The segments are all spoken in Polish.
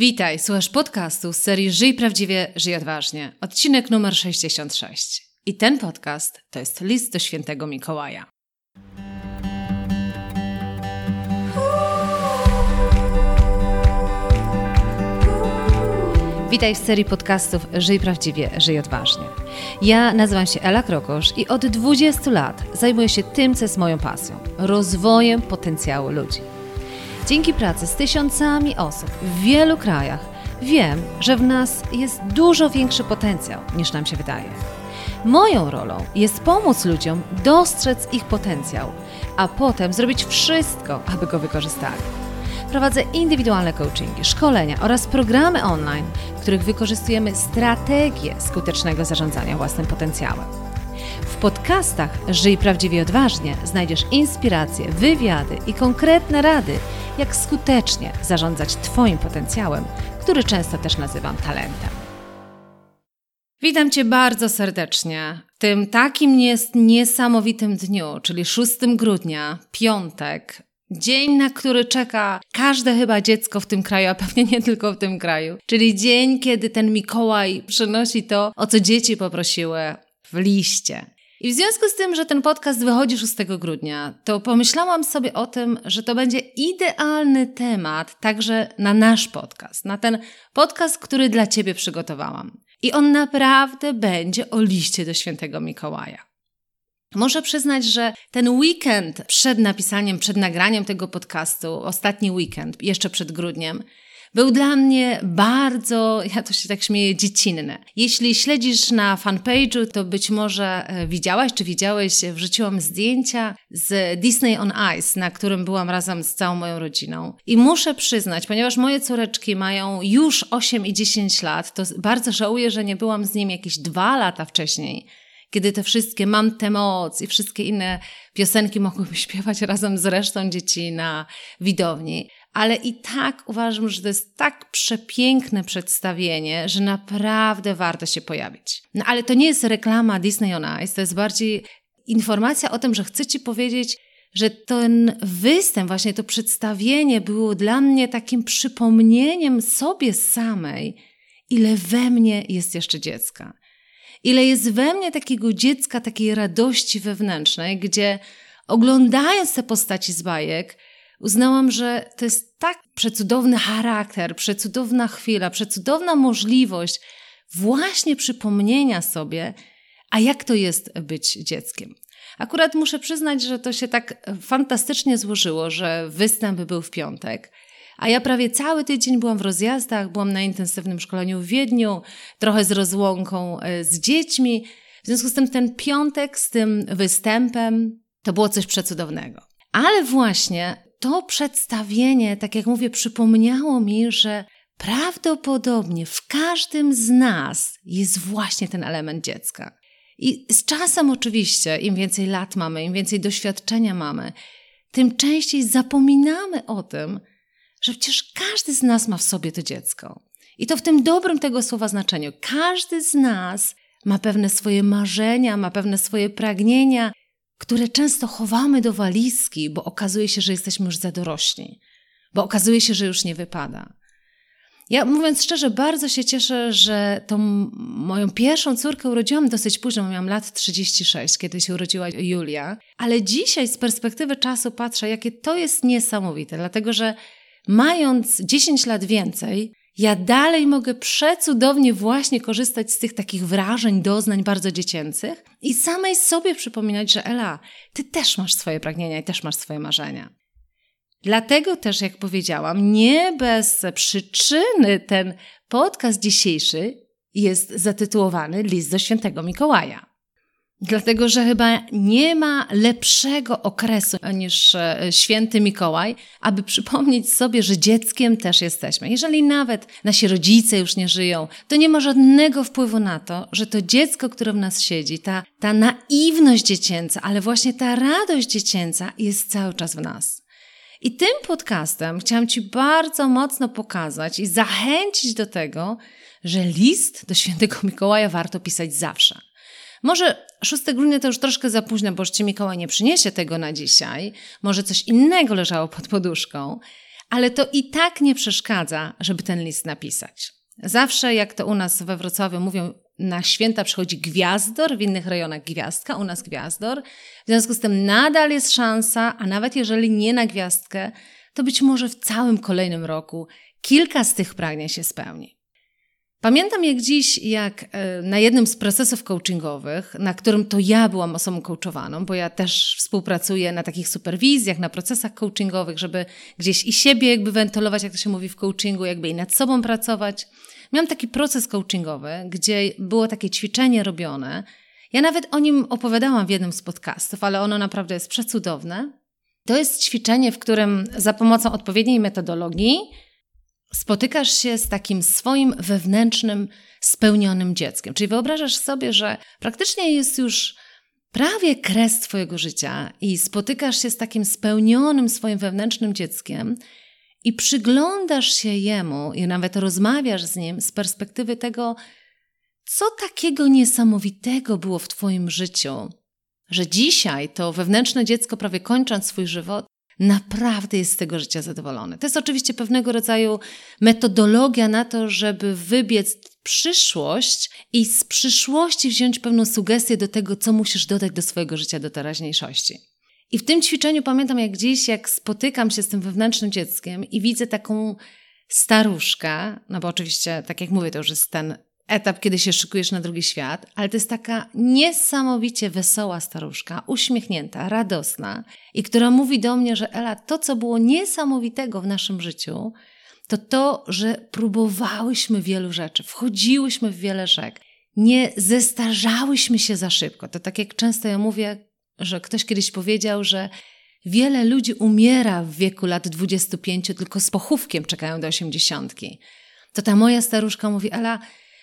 Witaj, słuchasz podcastu z serii Żyj Prawdziwie, Żyj Odważnie, odcinek numer 66. I ten podcast to jest list do świętego Mikołaja. Witaj w serii podcastów Żyj Prawdziwie, Żyj Odważnie. Ja nazywam się Ela Krokosz i od 20 lat zajmuję się tym, co jest moją pasją rozwojem potencjału ludzi. Dzięki pracy z tysiącami osób w wielu krajach wiem, że w nas jest dużo większy potencjał niż nam się wydaje. Moją rolą jest pomóc ludziom dostrzec ich potencjał, a potem zrobić wszystko, aby go wykorzystali. Prowadzę indywidualne coachingi, szkolenia oraz programy online, w których wykorzystujemy strategię skutecznego zarządzania własnym potencjałem. Podcastach Żyj Prawdziwie Odważnie znajdziesz inspiracje, wywiady i konkretne rady, jak skutecznie zarządzać Twoim potencjałem, który często też nazywam talentem. Witam Cię bardzo serdecznie w tym takim jest niesamowitym dniu, czyli 6 grudnia, piątek, Dzień, na który czeka każde chyba dziecko w tym kraju, a pewnie nie tylko w tym kraju. Czyli dzień, kiedy ten Mikołaj przynosi to, o co dzieci poprosiły w liście. I w związku z tym, że ten podcast wychodzi 6 grudnia, to pomyślałam sobie o tym, że to będzie idealny temat także na nasz podcast, na ten podcast, który dla Ciebie przygotowałam. I on naprawdę będzie o liście do świętego Mikołaja. Muszę przyznać, że ten weekend przed napisaniem, przed nagraniem tego podcastu, ostatni weekend, jeszcze przed grudniem, był dla mnie bardzo, ja to się tak śmieję, dziecinny. Jeśli śledzisz na fanpage'u, to być może e, widziałaś, czy widziałeś, wrzuciłam zdjęcia z Disney on Ice, na którym byłam razem z całą moją rodziną. I muszę przyznać, ponieważ moje córeczki mają już 8 i 10 lat, to bardzo żałuję, że nie byłam z nimi jakieś dwa lata wcześniej kiedy te wszystkie Mam tę moc i wszystkie inne piosenki mogłyby śpiewać razem z resztą dzieci na widowni. Ale i tak uważam, że to jest tak przepiękne przedstawienie, że naprawdę warto się pojawić. No ale to nie jest reklama Disney on Ice, to jest bardziej informacja o tym, że chcę Ci powiedzieć, że ten występ, właśnie to przedstawienie było dla mnie takim przypomnieniem sobie samej, ile we mnie jest jeszcze dziecka. Ile jest we mnie takiego dziecka, takiej radości wewnętrznej, gdzie oglądając te postaci z bajek, uznałam, że to jest tak przecudowny charakter, przecudowna chwila, przecudowna możliwość właśnie przypomnienia sobie, a jak to jest być dzieckiem. Akurat muszę przyznać, że to się tak fantastycznie złożyło, że występ był w piątek. A ja prawie cały tydzień byłam w rozjazdach, byłam na intensywnym szkoleniu w Wiedniu, trochę z rozłąką e, z dziećmi. W związku z tym ten piątek z tym występem to było coś przecudownego. Ale właśnie to przedstawienie, tak jak mówię, przypomniało mi, że prawdopodobnie w każdym z nas jest właśnie ten element dziecka. I z czasem oczywiście, im więcej lat mamy, im więcej doświadczenia mamy, tym częściej zapominamy o tym, że przecież każdy z nas ma w sobie to dziecko. I to w tym dobrym tego słowa znaczeniu. Każdy z nas ma pewne swoje marzenia, ma pewne swoje pragnienia, które często chowamy do walizki, bo okazuje się, że jesteśmy już za dorośli, bo okazuje się, że już nie wypada. Ja mówiąc szczerze, bardzo się cieszę, że tą moją pierwszą córkę urodziłam dosyć późno, miałam lat 36, kiedy się urodziła Julia, ale dzisiaj z perspektywy czasu patrzę, jakie to jest niesamowite, dlatego że mając 10 lat więcej, ja dalej mogę przecudownie właśnie korzystać z tych takich wrażeń, doznań bardzo dziecięcych i samej sobie przypominać, że Ela, ty też masz swoje pragnienia i też masz swoje marzenia. Dlatego też, jak powiedziałam, nie bez przyczyny ten podcast dzisiejszy jest zatytułowany List do Świętego Mikołaja. Dlatego, że chyba nie ma lepszego okresu niż e, święty Mikołaj, aby przypomnieć sobie, że dzieckiem też jesteśmy. Jeżeli nawet nasi rodzice już nie żyją, to nie ma żadnego wpływu na to, że to dziecko, które w nas siedzi, ta, ta naiwność dziecięca, ale właśnie ta radość dziecięca jest cały czas w nas. I tym podcastem chciałam Ci bardzo mocno pokazać i zachęcić do tego, że list do świętego Mikołaja warto pisać zawsze. Może 6 grudnia to już troszkę za późno, bo jeszcze Mikołaj nie przyniesie tego na dzisiaj. Może coś innego leżało pod poduszką. Ale to i tak nie przeszkadza, żeby ten list napisać. Zawsze, jak to u nas we Wrocławiu mówią, na święta przychodzi gwiazdor, w innych rejonach gwiazdka, u nas gwiazdor. W związku z tym nadal jest szansa, a nawet jeżeli nie na gwiazdkę, to być może w całym kolejnym roku kilka z tych pragnień się spełni. Pamiętam jak dziś, jak e, na jednym z procesów coachingowych, na którym to ja byłam osobą coachowaną, bo ja też współpracuję na takich superwizjach, na procesach coachingowych, żeby gdzieś i siebie jakby wentylować, jak to się mówi w coachingu, jakby i nad sobą pracować. Miałam taki proces coachingowy, gdzie było takie ćwiczenie robione. Ja nawet o nim opowiadałam w jednym z podcastów, ale ono naprawdę jest przecudowne. To jest ćwiczenie, w którym za pomocą odpowiedniej metodologii spotykasz się z takim swoim wewnętrznym, spełnionym dzieckiem. Czyli wyobrażasz sobie, że praktycznie jest już prawie kres Twojego życia i spotykasz się z takim spełnionym swoim wewnętrznym dzieckiem i przyglądasz się jemu i nawet rozmawiasz z nim z perspektywy tego, co takiego niesamowitego było w Twoim życiu, że dzisiaj to wewnętrzne dziecko, prawie kończąc swój żywot, naprawdę jest z tego życia zadowolony. To jest oczywiście pewnego rodzaju metodologia na to, żeby wybiec przyszłość i z przyszłości wziąć pewną sugestię do tego, co musisz dodać do swojego życia, do teraźniejszości. I w tym ćwiczeniu pamiętam jak dziś, jak spotykam się z tym wewnętrznym dzieckiem i widzę taką staruszkę, no bo oczywiście, tak jak mówię, to już jest ten etap, kiedy się szykujesz na drugi świat, ale to jest taka niesamowicie wesoła staruszka, uśmiechnięta, radosna i która mówi do mnie, że Ela, to co było niesamowitego w naszym życiu, to to, że próbowałyśmy wielu rzeczy, wchodziłyśmy w wiele rzek, nie zestarzałyśmy się za szybko. To tak jak często ja mówię, że ktoś kiedyś powiedział, że wiele ludzi umiera w wieku lat 25 tylko z pochówkiem czekają do osiemdziesiątki. To ta moja staruszka mówi, Ela,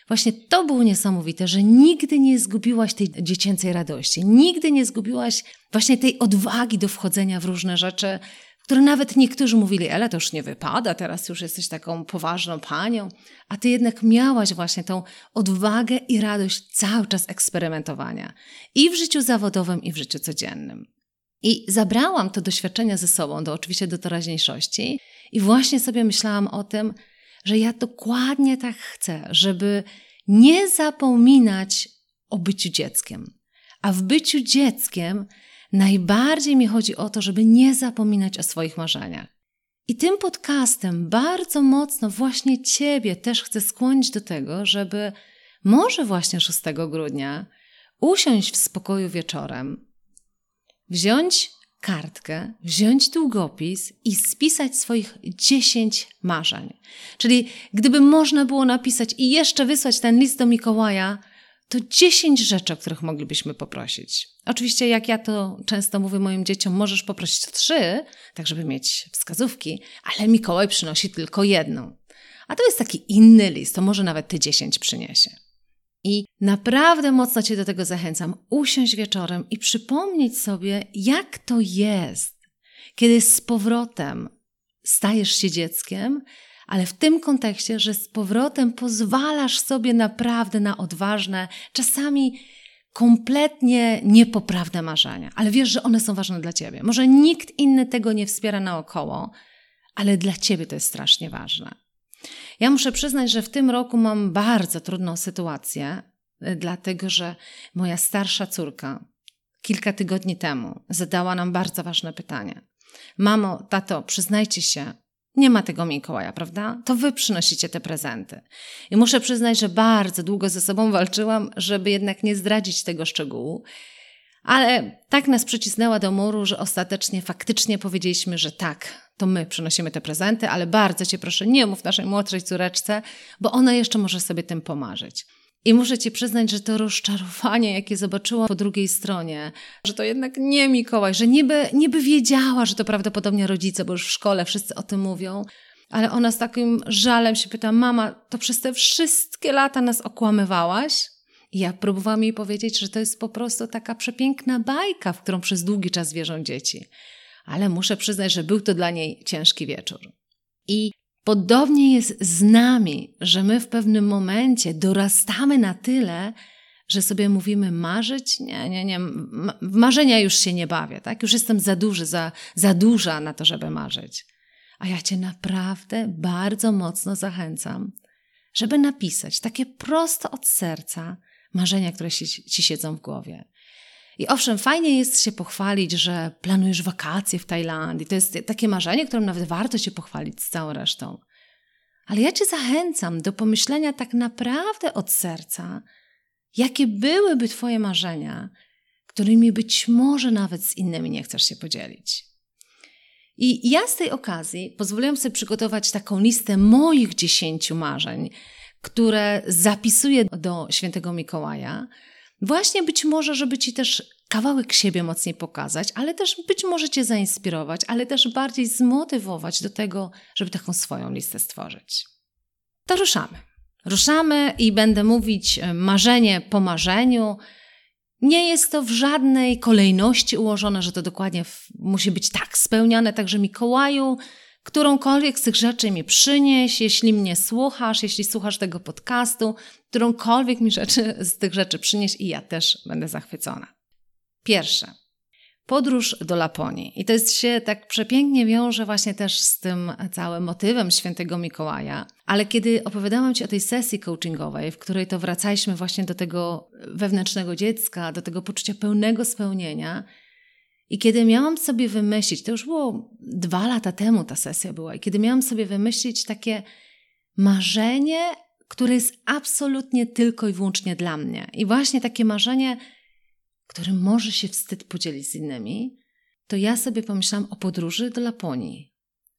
Właśnie to było niesamowite, że nigdy nie zgubiłaś tej dziecięcej radości, nigdy nie zgubiłaś właśnie tej odwagi do wchodzenia w różne rzeczy, które nawet niektórzy mówili, ale to już nie wypada, teraz już jesteś taką poważną panią, a ty jednak miałaś właśnie tą odwagę i radość cały czas eksperymentowania. I w życiu zawodowym, i w życiu codziennym. I zabrałam to doświadczenie ze sobą, do oczywiście do teraźniejszości, i właśnie sobie myślałam o tym, że ja dokładnie tak chcę, żeby nie zapominać o byciu dzieckiem. A w byciu dzieckiem najbardziej mi chodzi o to, żeby nie zapominać o swoich marzeniach. I tym podcastem bardzo mocno właśnie Ciebie też chcę skłonić do tego, żeby może właśnie 6 grudnia usiąść w spokoju wieczorem, wziąć kartkę, wziąć długopis i spisać swoich 10 marzeń. Czyli gdyby można było napisać i jeszcze wysłać ten list do Mikołaja, to 10 rzeczy, o których moglibyśmy poprosić. Oczywiście, jak ja to często mówię moim dzieciom, możesz poprosić trzy, tak żeby mieć wskazówki, ale Mikołaj przynosi tylko jedną. A to jest taki inny list, to może nawet te 10 przyniesie. I naprawdę mocno Cię do tego zachęcam. Usiąść wieczorem i przypomnieć sobie, jak to jest, kiedy z powrotem stajesz się dzieckiem, ale w tym kontekście, że z powrotem pozwalasz sobie naprawdę na odważne, czasami kompletnie niepoprawne marzenia, ale wiesz, że one są ważne dla ciebie. Może nikt inny tego nie wspiera naokoło, ale dla ciebie to jest strasznie ważne. Ja muszę przyznać, że w tym roku mam bardzo trudną sytuację, y, dlatego że moja starsza córka kilka tygodni temu zadała nam bardzo ważne pytanie. Mamo, tato, przyznajcie się, nie ma tego Mikołaja, prawda? To wy przynosicie te prezenty. I muszę przyznać, że bardzo długo ze sobą walczyłam, żeby jednak nie zdradzić tego szczegółu. Ale tak nas przycisnęła do muru, że ostatecznie faktycznie powiedzieliśmy, że tak, to my przynosimy te prezenty, ale bardzo cię proszę, nie mów naszej młodszej córeczce, bo ona jeszcze może sobie tym pomarzyć. I muszę ci przyznać, że to rozczarowanie, jakie zobaczyłam po drugiej stronie, że to jednak nie Mikołaj, że niby, niby wiedziała, że to prawdopodobnie rodzice, bo już w szkole wszyscy o tym mówią, ale ona z takim żalem się pyta: Mama, to przez te wszystkie lata nas okłamywałaś? I ja próbowałam jej powiedzieć, że to jest po prostu taka przepiękna bajka, w którą przez długi czas wierzą dzieci. Ale muszę przyznać, że był to dla niej ciężki wieczór. I podobnie jest z nami, że my w pewnym momencie dorastamy na tyle, że sobie mówimy marzyć? Nie, nie, nie. W marzenia już się nie bawię, tak? Już jestem za duży, za, za duża na to, żeby marzyć. A ja Cię naprawdę bardzo mocno zachęcam, żeby napisać takie prosto od serca marzenia, które ci, ci siedzą w głowie. I owszem, fajnie jest się pochwalić, że planujesz wakacje w Tajlandii. To jest takie marzenie, którym nawet warto się pochwalić z całą resztą. Ale ja Cię zachęcam do pomyślenia tak naprawdę od serca, jakie byłyby Twoje marzenia, którymi być może nawet z innymi nie chcesz się podzielić. I ja z tej okazji pozwoliłam sobie przygotować taką listę moich dziesięciu marzeń, które zapisuję do świętego Mikołaja. Właśnie być może, żeby Ci też kawałek siebie mocniej pokazać, ale też być może Cię zainspirować, ale też bardziej zmotywować do tego, żeby taką swoją listę stworzyć. To ruszamy. Ruszamy i będę mówić e, marzenie po marzeniu. Nie jest to w żadnej kolejności ułożone, że to dokładnie musi być tak spełniane. Także Mikołaju, którąkolwiek z tych rzeczy mi przynieś, jeśli mnie słuchasz, jeśli słuchasz tego podcastu, którąkolwiek mi rzeczy, z tych rzeczy przynieś i ja też będę zachwycona. Pierwsze. Podróż do Laponii. I to jest się tak przepięknie wiąże właśnie też z tym całym motywem świętego Mikołaja. Ale kiedy opowiadałam Ci o tej sesji coachingowej, w której to wracaliśmy właśnie do tego wewnętrznego dziecka, do tego poczucia pełnego spełnienia, i kiedy miałam sobie wymyślić, to już było dwa lata temu ta sesja była, i kiedy miałam sobie wymyślić takie marzenie, które jest absolutnie tylko i wyłącznie dla mnie. I właśnie takie marzenie, którym może się wstyd podzielić z innymi, to ja sobie pomyślałam o podróży do Laponii,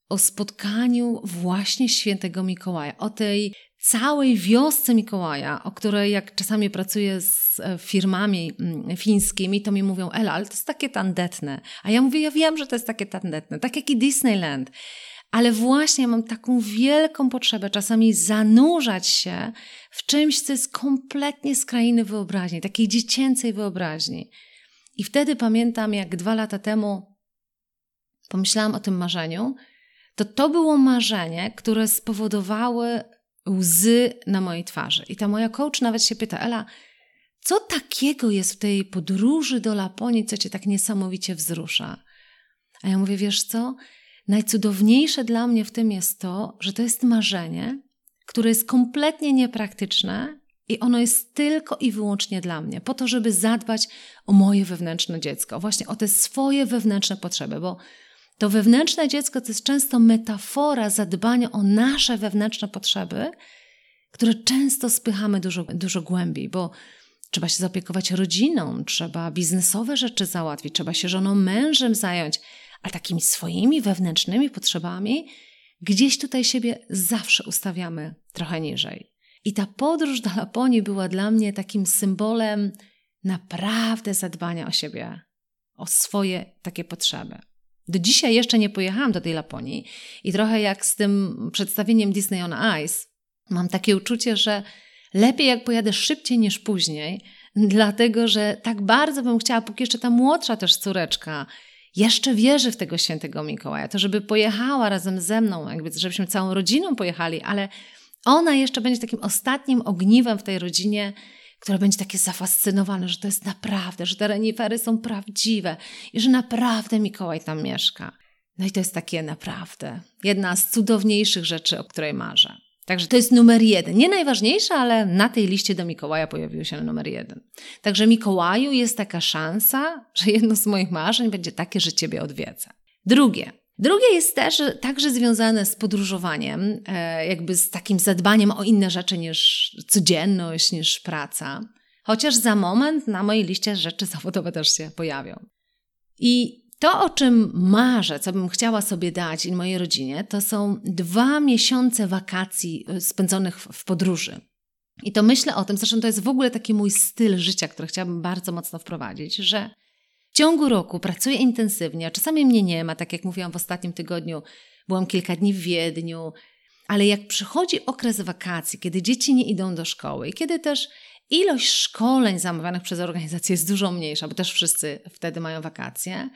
o spotkaniu właśnie świętego Mikołaja, o tej całej wiosce Mikołaja, o której jak czasami pracuję z e, firmami mm, fińskimi, to mi mówią, Ela, ale to jest takie tandetne. A ja mówię, ja wiem, że to jest takie tandetne, tak jak i Disneyland. Ale właśnie mam taką wielką potrzebę czasami zanurzać się w czymś, co jest kompletnie z krainy wyobraźni, takiej dziecięcej wyobraźni. I wtedy pamiętam, jak dwa lata temu pomyślałam o tym marzeniu, to to było marzenie, które spowodowały łzy na mojej twarzy. I ta moja coach nawet się pyta, Ela, co takiego jest w tej podróży do Laponii, co cię tak niesamowicie wzrusza? A ja mówię, wiesz co? Najcudowniejsze dla mnie w tym jest to, że to jest marzenie, które jest kompletnie niepraktyczne i ono jest tylko i wyłącznie dla mnie, po to, żeby zadbać o moje wewnętrzne dziecko, właśnie o te swoje wewnętrzne potrzeby, bo to wewnętrzne dziecko to jest często metafora zadbania o nasze wewnętrzne potrzeby, które często spychamy dużo, dużo głębiej, bo trzeba się zaopiekować rodziną, trzeba biznesowe rzeczy załatwić, trzeba się żoną, mężem zająć, ale takimi swoimi wewnętrznymi potrzebami gdzieś tutaj siebie zawsze ustawiamy trochę niżej. I ta podróż do Laponii była dla mnie takim symbolem naprawdę zadbania o siebie, o swoje takie potrzeby. Do dzisiaj jeszcze nie pojechałam do tej Laponii i trochę jak z tym przedstawieniem Disney on Ice, mam takie uczucie, że lepiej jak pojadę szybciej niż później, dlatego że tak bardzo bym chciała, póki jeszcze ta młodsza też córeczka jeszcze wierzy w tego świętego Mikołaja, to żeby pojechała razem ze mną, jakby żebyśmy całą rodziną pojechali, ale ona jeszcze będzie takim ostatnim ogniwem w tej rodzinie, które będzie takie zafascynowane, że to jest naprawdę, że te renifery są prawdziwe i że naprawdę Mikołaj tam mieszka. No i to jest takie naprawdę jedna z cudowniejszych rzeczy, o której marzę. Także to jest numer jeden. Nie najważniejsze, ale na tej liście do Mikołaja pojawił się numer jeden. Także Mikołaju jest taka szansa, że jedno z moich marzeń będzie takie, że Ciebie odwiedzę. Drugie. Drugie jest też także związane z podróżowaniem, e, jakby z takim zadbaniem o inne rzeczy niż codzienność, niż praca. Chociaż za moment na mojej liście rzeczy zawodowe też się pojawią. I to, o czym marzę, co bym chciała sobie dać i mojej rodzinie, to są dwa miesiące wakacji e, spędzonych w podróży. I to myślę o tym, zresztą to jest w ogóle taki mój styl życia, który chciałabym bardzo mocno wprowadzić, że ciągu roku pracuję intensywnie, a czasami mnie nie ma, tak jak mówiłam w ostatnim tygodniu, byłam kilka dni w Wiedniu, ale jak przychodzi okres wakacji, kiedy dzieci nie idą do szkoły i kiedy też ilość szkoleń zamawianych przez organizację jest dużo mniejsza, bo też wszyscy wtedy mają wakacje,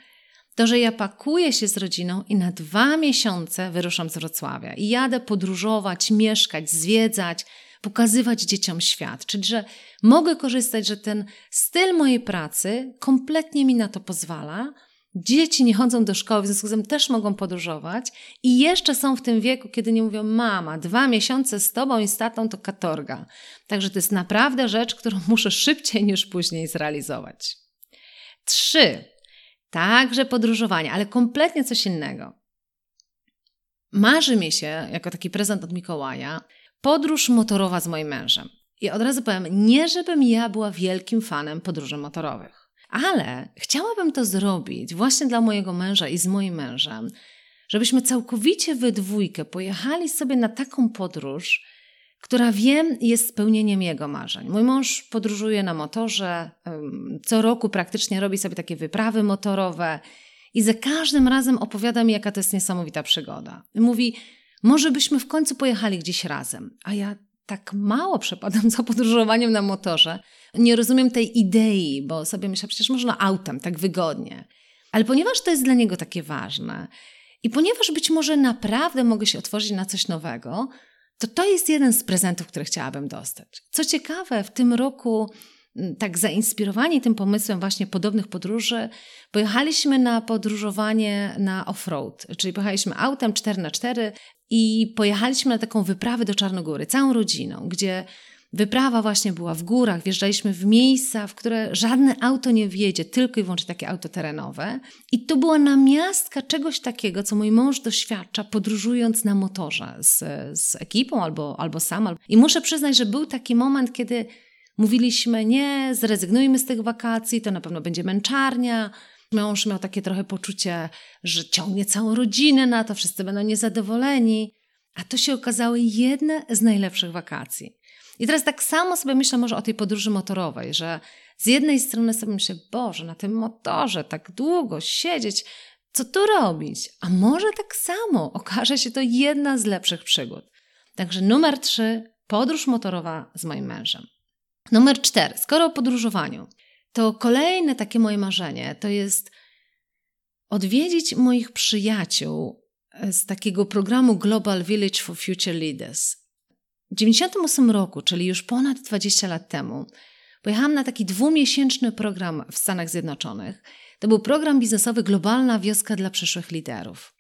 to, że ja pakuję się z rodziną i na dwa miesiące wyruszam z Wrocławia. I jadę podróżować, mieszkać, zwiedzać, pokazywać dzieciom świat. Czyli, że mogę korzystać, że ten styl mojej pracy kompletnie mi na to pozwala Dzieci nie chodzą do szkoły, w związku z tym też mogą podróżować i jeszcze są w tym wieku, kiedy nie mówią mama, dwa miesiące z tobą i z tatą to katorga. Także to jest naprawdę rzecz, którą muszę szybciej niż później zrealizować. Trzy. Także podróżowanie, ale kompletnie coś innego. Marzy mi się, jako taki prezent od Mikołaja, podróż motorowa z moim mężem. I od razu powiem, nie żebym ja była wielkim fanem podróży motorowych, ale chciałabym to zrobić właśnie dla mojego męża i z moim mężem, żebyśmy całkowicie we dwójkę pojechali sobie na taką podróż, która wiem jest spełnieniem jego marzeń. Mój mąż podróżuje na motorze, co roku praktycznie robi sobie takie wyprawy motorowe i za każdym razem opowiada mi, jaka to jest niesamowita przygoda. mówi, może byśmy w końcu pojechali gdzieś razem. A ja tak mało przepadam za podróżowaniem na motorze. Nie rozumiem tej idei, bo sobie myślę, przecież można autem, tak wygodnie. Ale ponieważ to jest dla niego takie ważne i ponieważ być może naprawdę mogę się otworzyć na coś nowego, to to jest jeden z prezentów, który chciałabym dostać. Co ciekawe, w tym roku tak zainspirowani tym pomysłem właśnie podobnych podróży, pojechaliśmy na podróżowanie na off-road, czyli pojechaliśmy autem 4x4 i pojechaliśmy na taką wyprawę do Czarnogóry, całą rodziną, gdzie wyprawa właśnie była w górach, wjeżdżaliśmy w miejsca, w które żadne auto nie wjedzie, tylko i wyłącznie takie auto terenowe. I to była namiastka czegoś takiego, co mój mąż doświadcza podróżując na motorze z, z ekipą albo, albo sam. I muszę przyznać, że był taki moment, kiedy Mówiliśmy, nie, zrezygnujmy z tych wakacji, to na pewno będzie męczarnia. Mąż miał takie trochę poczucie, że ciągnie całą rodzinę na to, wszyscy będą niezadowoleni. A to się okazały jedne z najlepszych wakacji. I teraz tak samo sobie myślę może o tej podróży motorowej, że z jednej strony sobie myślę, Boże, na tym motorze tak długo siedzieć, co tu robić? A może tak samo okaże się to jedna z lepszych przygód. Także numer trzy, podróż motorowa z moim mężem. Numer cztery. Skoro o podróżowaniu, to kolejne takie moje marzenie to jest odwiedzić moich przyjaciół z takiego programu Global Village for Future Leaders. W 1998 roku, czyli już ponad 20 lat temu, pojechałam na taki dwumiesięczny program w Stanach Zjednoczonych. To był program biznesowy Globalna Wioska dla przyszłych liderów.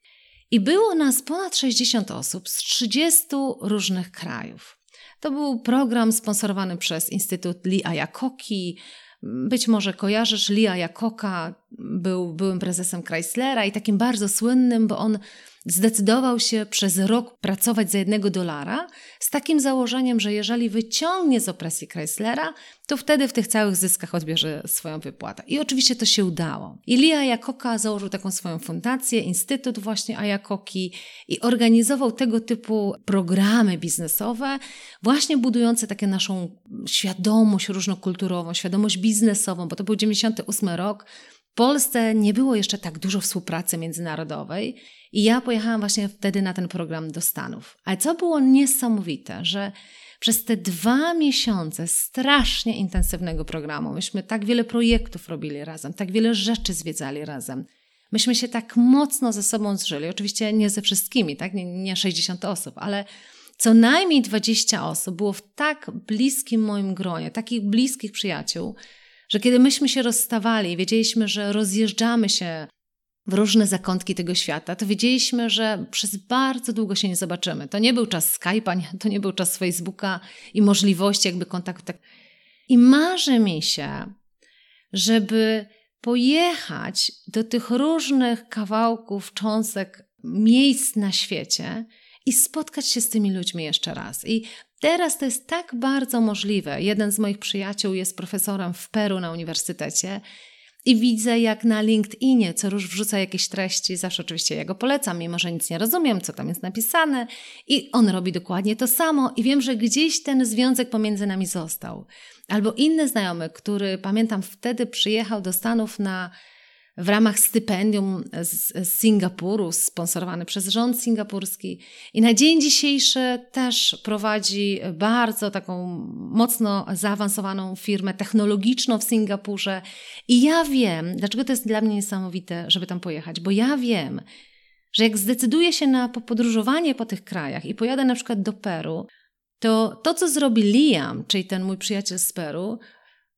I było nas ponad 60 osób z 30 różnych krajów. To był program sponsorowany przez Instytut Lee Iacocci. Być może kojarzysz Lee Iacocca, był byłym prezesem Chryslera i takim bardzo słynnym, bo on zdecydował się przez rok pracować za jednego dolara z takim założeniem, że jeżeli wyciągnie z opresji Chryslera, to wtedy w tych całych zyskach odbierze swoją wypłatę. I oczywiście to się udało. Ilia Ayakoka założył taką swoją fundację, Instytut właśnie Ayakoki i organizował tego typu programy biznesowe, właśnie budujące takie naszą świadomość różnokulturową, świadomość biznesową, bo to był 98 rok, w Polsce nie było jeszcze tak dużo współpracy międzynarodowej i ja pojechałam właśnie wtedy na ten program do Stanów. Ale co było niesamowite, że przez te dwa miesiące strasznie intensywnego programu, myśmy tak wiele projektów robili razem, tak wiele rzeczy zwiedzali razem. Myśmy się tak mocno ze sobą zżyli, oczywiście nie ze wszystkimi, tak? nie, nie 60 osób, ale co najmniej 20 osób było w tak bliskim moim gronie, takich bliskich przyjaciół, że kiedy myśmy się rozstawali, wiedzieliśmy, że rozjeżdżamy się w różne zakątki tego świata, to wiedzieliśmy, że przez bardzo długo się nie zobaczymy. To nie był czas Skype'a, to nie był czas Facebooka i możliwości jakby kontaktu. I marzy mi się, żeby pojechać do tych różnych kawałków, cząstek, miejsc na świecie i spotkać się z tymi ludźmi jeszcze raz. I Teraz to jest tak bardzo możliwe. Jeden z moich przyjaciół jest profesorem w Peru na uniwersytecie i widzę, jak na LinkedInie co róż wrzuca jakieś treści. Zawsze oczywiście ja go polecam, mimo że nic nie rozumiem, co tam jest napisane. I on robi dokładnie to samo, i wiem, że gdzieś ten związek pomiędzy nami został. Albo inny znajomy, który pamiętam wtedy przyjechał do Stanów na w ramach stypendium z, Singapuru, sponsorowany przez rząd singapurski. I na dzień dzisiejszy też prowadzi bardzo taką mocno zaawansowaną firmę technologiczną w Singapurze. I ja wiem, dlaczego to jest dla mnie niesamowite, żeby tam pojechać, bo ja wiem, że jak zdecyduję się na podróżowanie po tych krajach i pojadę na przykład do Peru, to to, co zrobi Liam, czyli ten mój przyjaciel z Peru,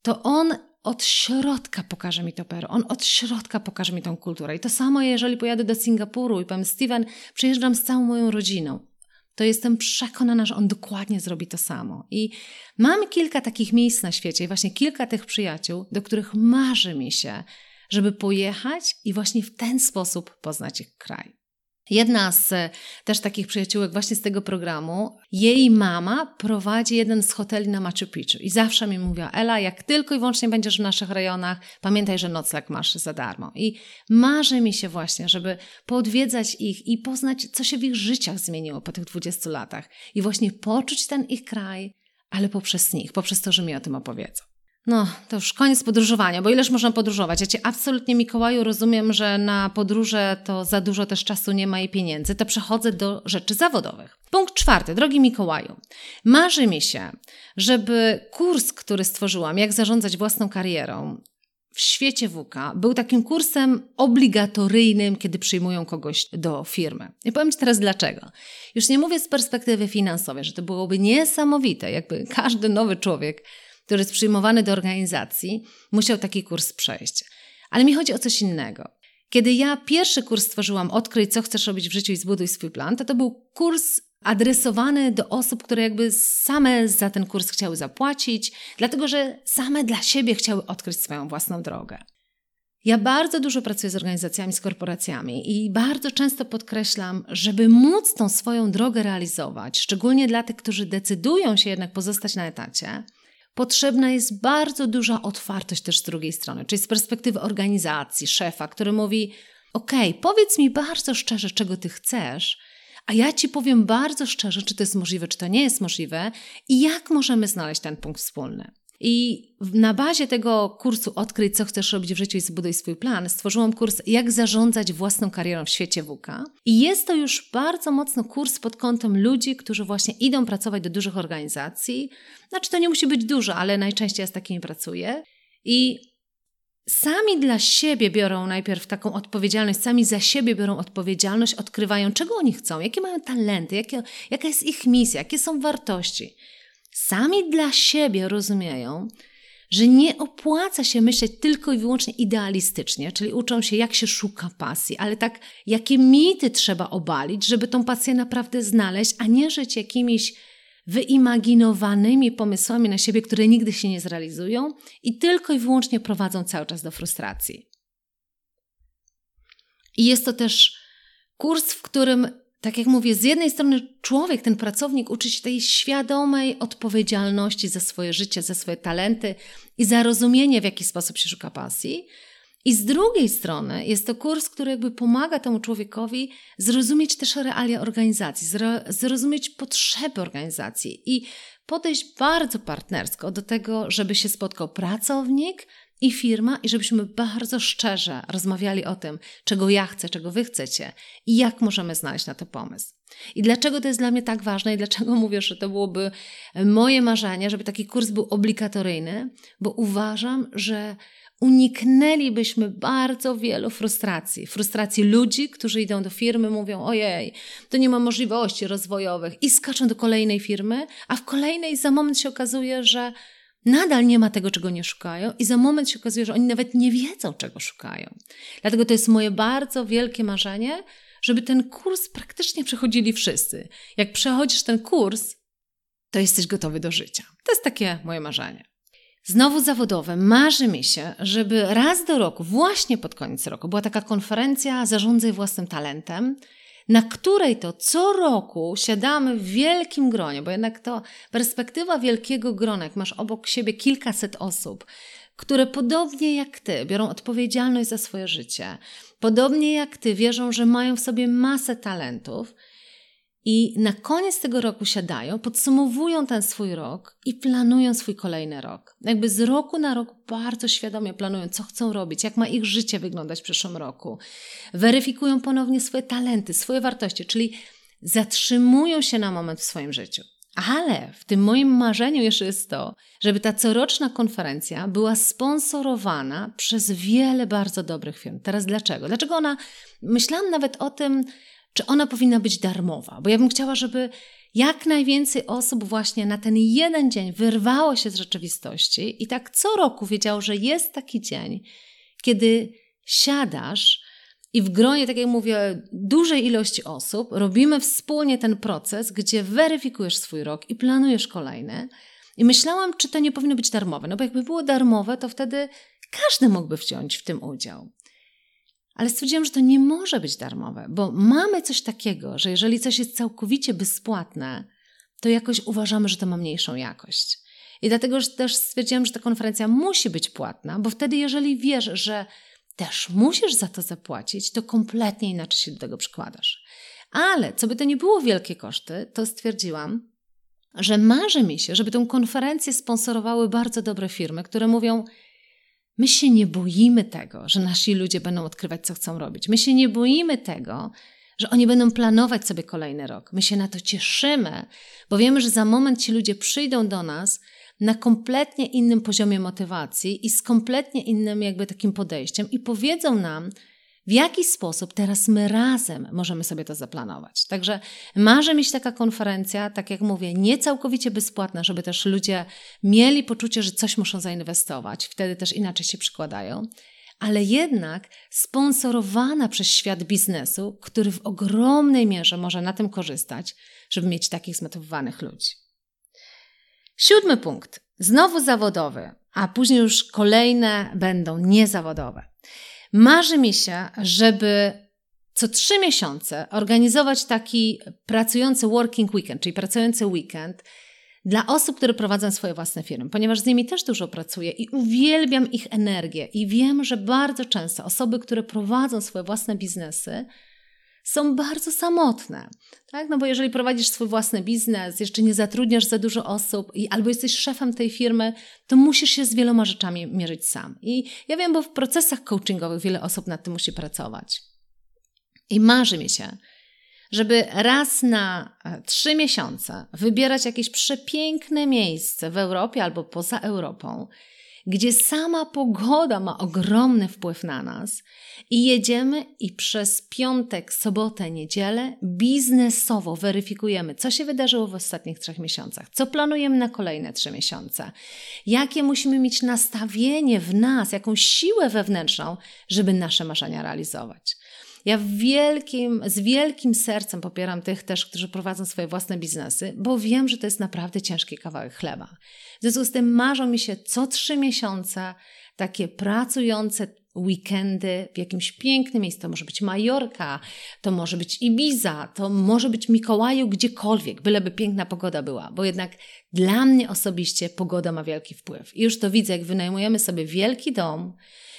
to on od środka pokaże mi to pero, on od środka pokaże mi tą kulturę. I to samo, jeżeli pojadę do Singapuru i powiem, Steven, przyjeżdżam z całą moją rodziną, to jestem przekonana, że on dokładnie zrobi to samo. I mam kilka takich miejsc na świecie, i właśnie kilka tych przyjaciół, do których marzy mi się, żeby pojechać i właśnie w ten sposób poznać ich kraj. Jedna z e, też takich przyjaciółek właśnie z tego programu, jej mama prowadzi jeden z hoteli na Machu Picchu i zawsze mi mówiła, Ela, jak tylko i wyłącznie będziesz w naszych rejonach, pamiętaj, że nocleg masz za darmo. I marzy mi się właśnie, żeby poodwiedzać ich i poznać, co się w ich życiach zmieniło po tych 20 latach i właśnie poczuć ten ich kraj, ale poprzez nich, poprzez to, że mi o tym opowiedzą. No, to już koniec podróżowania, bo ileż można podróżować? Ja Cię absolutnie, Mikołaju, rozumiem, że na podróże to za dużo też czasu nie ma i pieniędzy. To przechodzę do rzeczy zawodowych. Punkt czwarty. Drogi Mikołaju, marzy mi się, żeby kurs, który stworzyłam, jak zarządzać własną karierą, w świecie WK był takim kursem obligatoryjnym, kiedy przyjmują kogoś do firmy. I powiem Ci teraz dlaczego. Już nie mówię z perspektywy finansowej, że to byłoby niesamowite, jakby każdy nowy człowiek który jest przyjmowany do organizacji, musiał taki kurs przejść. Ale mi chodzi o coś innego. Kiedy ja pierwszy kurs stworzyłam Odkryj, co chcesz robić w życiu i zbuduj swój plan, to to był kurs adresowany do osób, które jakby same za ten kurs chciały zapłacić, dlatego że same dla siebie chciały odkryć swoją własną drogę. Ja bardzo dużo pracuję z organizacjami, z korporacjami i bardzo często podkreślam, żeby móc tą swoją drogę realizować, szczególnie dla tych, którzy decydują się jednak pozostać na etacie, potrzebna jest bardzo duża otwartość też z drugiej strony, czyli z perspektywy organizacji, szefa, który mówi: OK, powiedz mi bardzo szczerze, czego ty chcesz, a ja ci powiem bardzo szczerze, czy to jest możliwe, czy to nie jest możliwe i jak możemy znaleźć ten punkt wspólny. I na bazie tego kursu Odkryj, co chcesz robić w życiu i zbuduj swój plan, stworzyłam kurs Jak zarządzać własną karierą w świecie WK. I jest to już bardzo mocno kurs pod kątem ludzi, którzy właśnie idą pracować do dużych organizacji. Znaczy, to nie musi być dużo, ale najczęściej ja z takimi pracuję. I sami dla siebie biorą najpierw taką odpowiedzialność, sami za siebie biorą odpowiedzialność, odkrywają, czego oni chcą, jakie mają talenty, jakie, jaka jest ich misja, jakie są wartości sami dla siebie rozumieją, że nie opłaca się myśleć tylko i wyłącznie idealistycznie, czyli uczą się, jak się szuka pasji, ale tak, jakie mity trzeba obalić, żeby tą pasję naprawdę znaleźć, a nie żyć jakimiś wyimaginowanymi pomysłami na siebie, które nigdy się nie zrealizują i tylko i wyłącznie prowadzą cały czas do frustracji. I jest to też kurs, w którym tak jak mówię, z jednej strony człowiek, ten pracownik uczy się tej świadomej odpowiedzialności za swoje życie, za swoje talenty i za rozumienie, w jaki sposób się szuka pasji. I z drugiej strony jest to kurs, który jakby pomaga temu człowiekowi zrozumieć też realia organizacji, zrozumieć potrzeby organizacji i podejść bardzo partnersko do tego, żeby się spotkał pracownik i firma, i żebyśmy bardzo szczerze rozmawiali o tym, czego ja chcę, czego wy chcecie i jak możemy znaleźć na to pomysł. I dlaczego to jest dla mnie tak ważne i dlaczego mówię, że to byłoby moje marzenie, żeby taki kurs był obligatoryjny, bo uważam, że uniknęlibyśmy bardzo wielu frustracji. Frustracji ludzi, którzy idą do firmy, mówią: Ojej, to nie ma możliwości rozwojowych i skaczą do kolejnej firmy, a w kolejnej za moment się okazuje, że nadal nie ma tego, czego nie szukają, i za moment się okazuje, że oni nawet nie wiedzą, czego szukają. Dlatego to jest moje bardzo wielkie marzenie, żeby ten kurs praktycznie przechodzili wszyscy. Jak przechodzisz ten kurs, to jesteś gotowy do życia. To jest takie moje marzenie. Znowu zawodowe. Marzy mi się, żeby raz do roku, właśnie pod koniec roku, była taka konferencja Zarządzaj własnym talentem, na której to co roku siadamy w wielkim gronie, bo jednak to perspektywa wielkiego grona, jak masz obok siebie kilkaset osób, które podobnie jak ty biorą odpowiedzialność za swoje życie, podobnie jak ty wierzą, że mają w sobie masę talentów i na koniec tego roku siadają, podsumowują ten swój rok i planują swój kolejny rok. Jakby z roku na rok bardzo świadomie planują, co chcą robić, jak ma ich życie wyglądać w przyszłym roku. Weryfikują ponownie swoje talenty, swoje wartości, czyli zatrzymują się na moment w swoim życiu. Ale w tym moim marzeniu jeszcze jest to, żeby ta coroczna konferencja była sponsorowana przez wiele bardzo dobrych firm. Teraz dlaczego? Dlaczego ona, myślałam nawet o tym, czy ona powinna być darmowa, bo ja bym chciała, żeby jak najwięcej osób właśnie na ten jeden dzień wyrwało się z rzeczywistości i tak co roku wiedział, że jest taki dzień, kiedy siadasz i w gronie, tak jak mówię, dużej ilości osób robimy wspólnie ten proces, gdzie weryfikujesz swój rok i planujesz kolejny. I myślałam, czy to nie powinno być darmowe. No bo jakby było darmowe, to wtedy każdy mógłby wziąć w tym udział. Ale stwierdziłam, że to nie może być darmowe, bo mamy coś takiego, że jeżeli coś jest całkowicie bezpłatne, to jakoś uważamy, że to ma mniejszą jakość. I dlatego też stwierdziłam, że ta konferencja musi być płatna, bo wtedy, jeżeli wiesz, że też musisz za to zapłacić, to kompletnie inaczej się do tego przykładasz. Ale co by to nie było wielkie koszty, to stwierdziłam, że marzy mi się, żeby tę konferencję sponsorowały bardzo dobre firmy, które mówią: My się nie boimy tego, że nasi ludzie będą odkrywać, co chcą robić. My się nie boimy tego, że oni będą planować sobie kolejny rok. My się na to cieszymy, bo wiemy, że za moment ci ludzie przyjdą do nas na kompletnie innym poziomie motywacji i z kompletnie innym jakby takim podejściem i powiedzą nam, w jaki sposób teraz my razem możemy sobie to zaplanować. Także marzy mi się taka konferencja, tak jak mówię, nie całkowicie bezpłatna, żeby też ludzie mieli poczucie, że coś muszą zainwestować, wtedy też inaczej się przykładają, ale jednak sponsorowana przez świat biznesu, który w ogromnej mierze może na tym korzystać, żeby mieć takich zmotywowanych ludzi. Siódmy punkt. Znowu zawodowy, a później już kolejne będą niezawodowe. Marzy mi się, żeby co trzy miesiące organizować taki pracujący working weekend, czyli pracujący weekend dla osób, które prowadzą swoje własne firmy, ponieważ z nimi też dużo pracuję i uwielbiam ich energię i wiem, że bardzo często osoby, które prowadzą swoje własne biznesy, są bardzo samotne. Tak? No bo jeżeli prowadzisz swój własny biznes, jeszcze nie zatrudniasz za dużo osób i albo jesteś szefem tej firmy, to musisz się z wieloma rzeczami mierzyć sam. I ja wiem, bo w procesach coachingowych wiele osób nad tym musi pracować. I marzy mi się, żeby raz na e, trzy miesiące wybierać jakieś przepiękne miejsce w Europie albo poza Europą, gdzie sama pogoda ma ogromny wpływ na nas i jedziemy i przez piątek, sobotę, niedzielę biznesowo weryfikujemy, co się wydarzyło w ostatnich trzech miesiącach, co planujemy na kolejne trzy miesiące, jakie musimy mieć nastawienie w nas, jaką siłę wewnętrzną, żeby nasze marzenia realizować. Ja wielkim, z wielkim sercem popieram tych też, którzy prowadzą swoje własne biznesy, bo wiem, że to jest naprawdę ciężki kawałek chleba. W związku z tym marzą mi się co trzy miesiące takie pracujące weekendy w jakimś pięknym miejscu. To może być Majorka, to może być Ibiza, to może być Mikołaju, gdziekolwiek, byleby piękna pogoda była, bo jednak dla mnie osobiście pogoda ma wielki wpływ. I już to widzę, jak wynajmujemy sobie wielki dom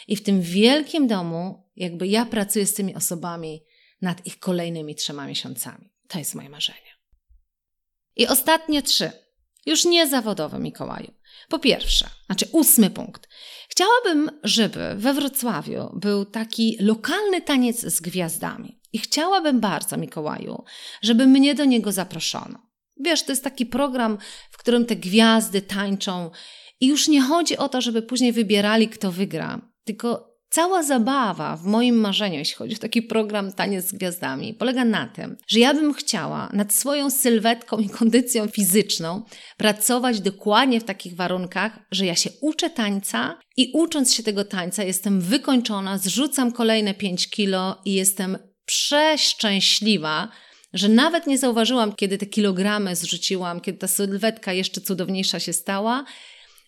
i w tym wielkim domu jakby ja pracuję z tymi osobami nad ich kolejnymi trzema miesiącami. To jest moje marzenie. I ostatnie trzy. Już nie zawodowe, Mikołaju. Po pierwsze, znaczy ósmy punkt. Chciałabym, żeby we Wrocławiu był taki lokalny taniec z gwiazdami. I chciałabym bardzo, Mikołaju, żeby mnie do niego zaproszono. Wiesz, to jest taki program, w którym te gwiazdy tańczą i już nie chodzi o to, żeby później wybierali, kto wygra, tylko Cała zabawa w moim marzeniu, jeśli chodzi o taki program Taniec z Gwiazdami, polega na tym, że ja bym chciała nad swoją sylwetką i kondycją fizyczną pracować dokładnie w takich warunkach, że ja się uczę tańca i ucząc się tego tańca jestem wykończona, zrzucam kolejne 5 kilo i jestem przeszczęśliwa, że nawet nie zauważyłam, kiedy te kilogramy zrzuciłam, kiedy ta sylwetka jeszcze cudowniejsza się stała,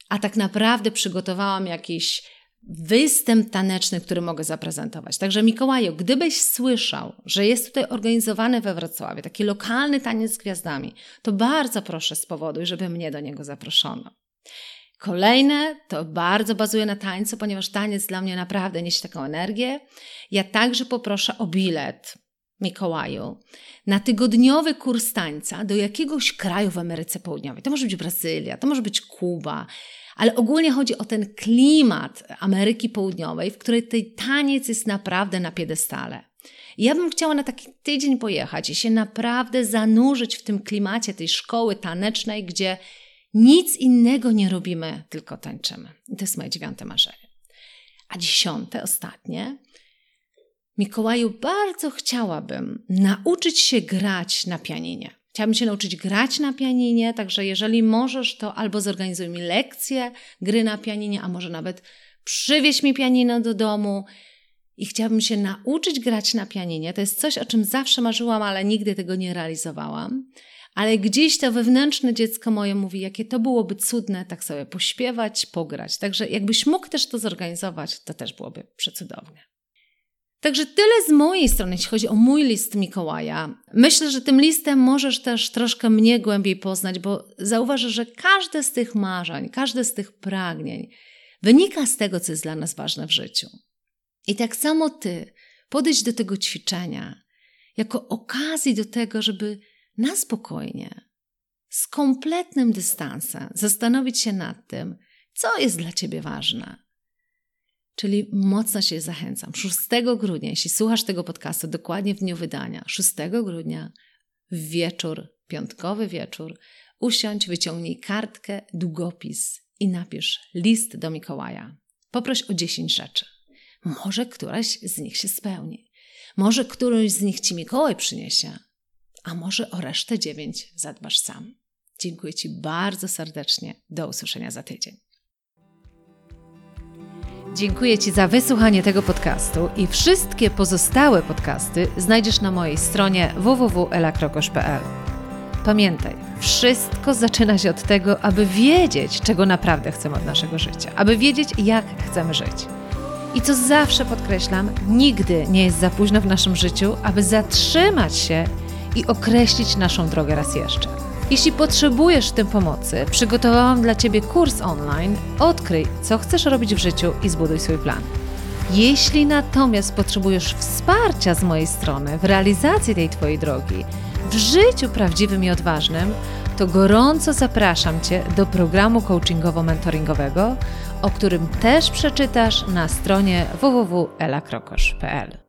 a tak naprawdę przygotowałam jakiś występ taneczny, który mogę zaprezentować. Także Mikołaju, gdybyś słyszał, że jest tutaj organizowany we Wrocławiu taki lokalny taniec z gwiazdami, to bardzo proszę spowoduj, żeby mnie do niego zaproszono. Kolejne to bardzo bazuje na tańcu, ponieważ taniec dla mnie naprawdę niesie taką energię. Ja także poproszę o bilet Mikołaju na tygodniowy kurs tańca do jakiegoś kraju w Ameryce Południowej. To może być Brazylia, to może być Kuba, ale ogólnie chodzi o ten klimat Ameryki Południowej, w której ten taniec jest naprawdę na piedestale. I ja bym chciała na taki tydzień pojechać i się naprawdę zanurzyć w tym klimacie tej szkoły tanecznej, gdzie nic innego nie robimy, tylko tańczymy. I to jest moje dziewiąte marzenie. A dziesiąte, ostatnie. Mikołaju, bardzo chciałabym nauczyć się grać na pianinie. Chciałabym się nauczyć grać na pianinie, także jeżeli możesz, to albo zorganizuj mi lekcję gry na pianinie, a może nawet przywieź mi pianino do domu. I chciałabym się nauczyć grać na pianinie. To jest coś, o czym zawsze marzyłam, ale nigdy tego nie realizowałam. Ale gdzieś to wewnętrzne dziecko moje mówi, jakie to byłoby cudne, tak sobie pośpiewać, pograć. Także jakbyś mógł też to zorganizować, to też byłoby przecudownie. Także tyle z mojej strony, jeśli chodzi o mój list Mikołaja. Myślę, że tym listem możesz też troszkę mnie głębiej poznać, bo zauważę, że każde z tych marzeń, każde z tych pragnień wynika z tego, co jest dla nas ważne w życiu. I tak samo ty podejdź do tego ćwiczenia jako okazji do tego, żeby na spokojnie, z kompletnym dystansem zastanowić się nad tym, co jest dla ciebie ważne Czyli mocno się zachęcam. 6 grudnia, jeśli słuchasz tego podcastu dokładnie w dniu wydania, 6 grudnia w wieczór, piątkowy wieczór, usiądź, wyciągnij kartkę, długopis i napisz list do Mikołaja. Poproś o 10 rzeczy. Może któraś z nich się spełni. Może którąś z nich ci Mikołaj przyniesie, a może o resztę dziewięć zadbasz sam. Dziękuję Ci bardzo serdecznie. Do usłyszenia za tydzień. Dziękuję Ci za wysłuchanie tego podcastu i wszystkie pozostałe podcasty znajdziesz na mojej stronie www.elakrokosz.pl. Pamiętaj, wszystko zaczyna się od tego, aby wiedzieć, czego naprawdę chcemy od naszego życia, aby wiedzieć, jak chcemy żyć. I co zawsze podkreślam, nigdy nie jest za późno w naszym życiu, aby zatrzymać się i określić naszą drogę raz jeszcze. Jeśli potrzebujesz w tym pomocy, przygotowałam dla Ciebie kurs online Odkryj, co chcesz robić w życiu i zbuduj swój plan. Jeśli natomiast potrzebujesz wsparcia z mojej strony w realizacji tej Twojej drogi, w życiu prawdziwym i odważnym, to gorąco zapraszam Cię do programu coachingowo-mentoringowego, o którym też przeczytasz na stronie www.elakrokosz.pl.